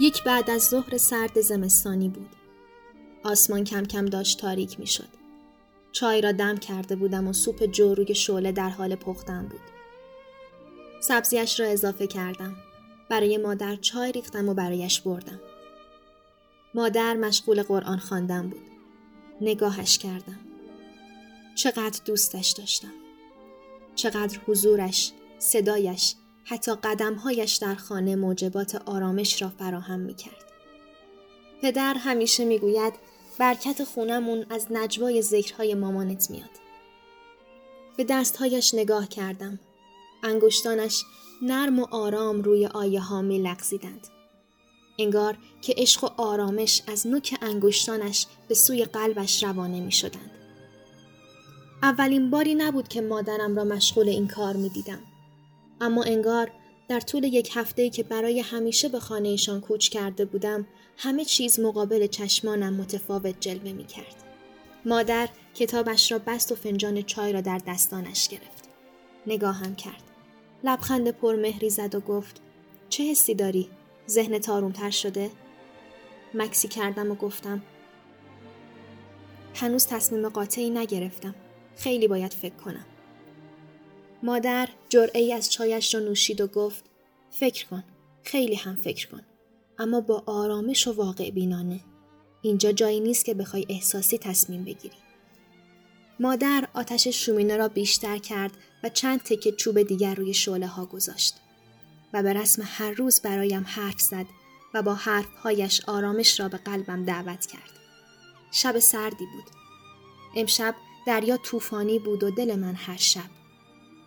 یک بعد از ظهر سرد زمستانی بود. آسمان کم کم داشت تاریک می شد. چای را دم کرده بودم و سوپ جو روی شعله در حال پختن بود. سبزیش را اضافه کردم. برای مادر چای ریختم و برایش بردم. مادر مشغول قرآن خواندن بود. نگاهش کردم. چقدر دوستش داشتم. چقدر حضورش، صدایش، حتی قدمهایش در خانه موجبات آرامش را فراهم می کرد. پدر همیشه می گوید برکت خونمون از نجوای ذکرهای مامانت میاد. به دستهایش نگاه کردم. انگشتانش نرم و آرام روی آیه ها می لغزیدند. انگار که عشق و آرامش از نوک انگشتانش به سوی قلبش روانه می شدند. اولین باری نبود که مادرم را مشغول این کار می دیدم. اما انگار در طول یک هفته که برای همیشه به خانهشان کوچ کرده بودم همه چیز مقابل چشمانم متفاوت جلوه می کرد. مادر کتابش را بست و فنجان چای را در دستانش گرفت. نگاهم کرد. لبخند پرمهری زد و گفت چه حسی داری؟ ذهن تارومتر شده؟ مکسی کردم و گفتم هنوز تصمیم قاطعی نگرفتم. خیلی باید فکر کنم. مادر جرعه از چایش را نوشید و گفت فکر کن خیلی هم فکر کن اما با آرامش و واقع بینانه. اینجا جایی نیست که بخوای احساسی تصمیم بگیری. مادر آتش شومینه را بیشتر کرد و چند تکه چوب دیگر روی شعله ها گذاشت و به رسم هر روز برایم حرف زد و با حرفهایش آرامش را به قلبم دعوت کرد. شب سردی بود. امشب دریا طوفانی بود و دل من هر شب.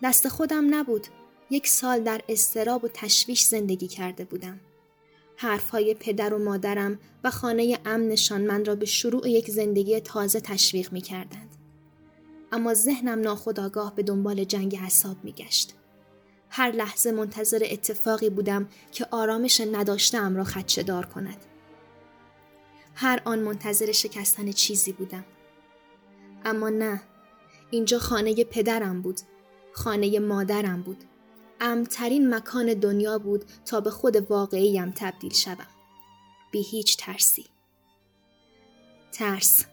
دست خودم نبود. یک سال در استراب و تشویش زندگی کرده بودم. حرفهای پدر و مادرم و خانه امنشان من را به شروع یک زندگی تازه تشویق می کردند. اما ذهنم ناخداگاه به دنبال جنگ حساب می گشت. هر لحظه منتظر اتفاقی بودم که آرامش نداشتم را خدشه دار کند. هر آن منتظر شکستن چیزی بودم. اما نه، اینجا خانه پدرم بود خانه مادرم بود. امترین مکان دنیا بود تا به خود واقعیم تبدیل شوم. بی هیچ ترسی. ترس.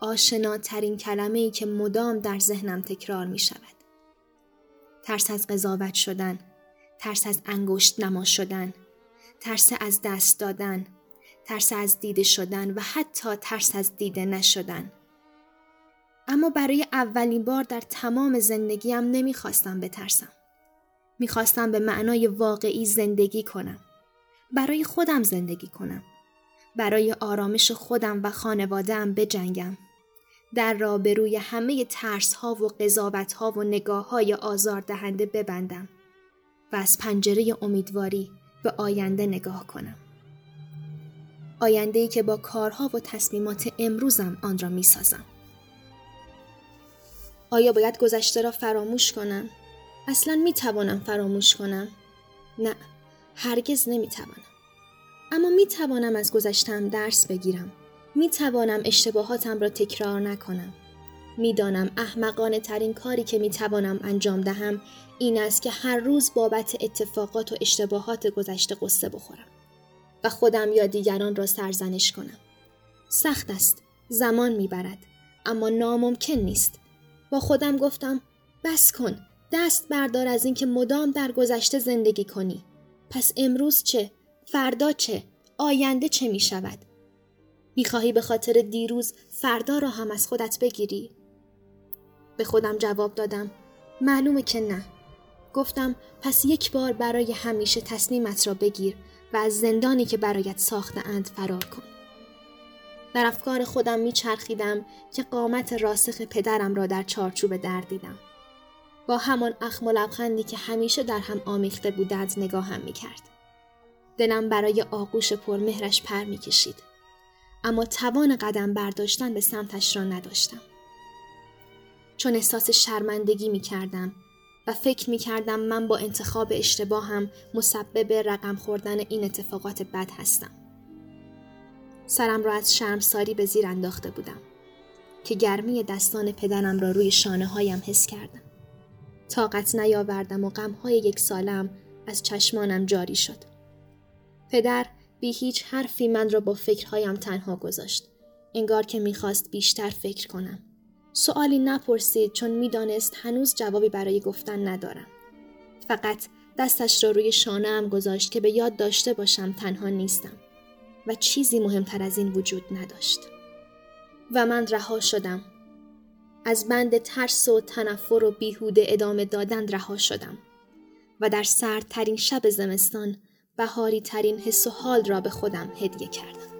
آشناترین کلمه ای که مدام در ذهنم تکرار می شود. ترس از قضاوت شدن. ترس از انگشت نما شدن. ترس از دست دادن. ترس از دیده شدن و حتی ترس از دیده نشدن. اما برای اولین بار در تمام زندگیم نمی‌خواستم بترسم. می‌خواستم به معنای واقعی زندگی کنم. برای خودم زندگی کنم. برای آرامش خودم و خانوادهام بجنگم. در را به روی همه ترس ها و قضاوت ها و نگاه های آزار دهنده ببندم و از پنجره امیدواری به آینده نگاه کنم. آینده ای که با کارها و تصمیمات امروزم آن را می سازم. آیا باید گذشته را فراموش کنم؟ اصلا می توانم فراموش کنم؟ نه، هرگز نمی توانم. اما می توانم از گذشتم درس بگیرم. می توانم اشتباهاتم را تکرار نکنم. می‌دانم احمقانه ترین کاری که می توانم انجام دهم این است که هر روز بابت اتفاقات و اشتباهات گذشته قصه بخورم و خودم یا دیگران را سرزنش کنم. سخت است. زمان می‌برد. اما ناممکن نیست. با خودم گفتم بس کن. دست بردار از اینکه مدام در گذشته زندگی کنی. پس امروز چه؟ فردا چه؟ آینده چه می شود؟ می‌خواهی به خاطر دیروز فردا را هم از خودت بگیری؟ به خودم جواب دادم معلومه که نه. گفتم پس یک بار برای همیشه تصمیمت را بگیر و از زندانی که برایت ساخته اند فرار کن. در افکار خودم میچرخیدم که قامت راسخ پدرم را در چارچوب در دیدم. با همان اخم و لبخندی که همیشه در هم آمیخته بودند نگاهم می‌کرد. دلم برای آغوش پرمهرش پر می‌کشید. اما توان قدم برداشتن به سمتش را نداشتم. چون احساس شرمندگی می کردم و فکر می کردم من با انتخاب اشتباهم مسبب رقم خوردن این اتفاقات بد هستم. سرم را از شرمساری به زیر انداخته بودم که گرمی دستان پدرم را روی شانه هایم حس کردم. طاقت نیاوردم و غمهای یک سالم از چشمانم جاری شد. پدر بی هیچ حرفی من را با فکرهایم تنها گذاشت. انگار که می‌خواست بیشتر فکر کنم. سوالی نپرسید چون می‌دانست هنوز جوابی برای گفتن ندارم. فقط دستش را روی شانه هم گذاشت که به یاد داشته باشم تنها نیستم و چیزی مهمتر از این وجود نداشت. و من رها شدم. از بند ترس و تنفر و بیهوده ادامه دادن رها شدم و در سردترین شب زمستان بهاری ترین حس و حال را به خودم هدیه کردم.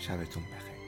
شبتون بخیر.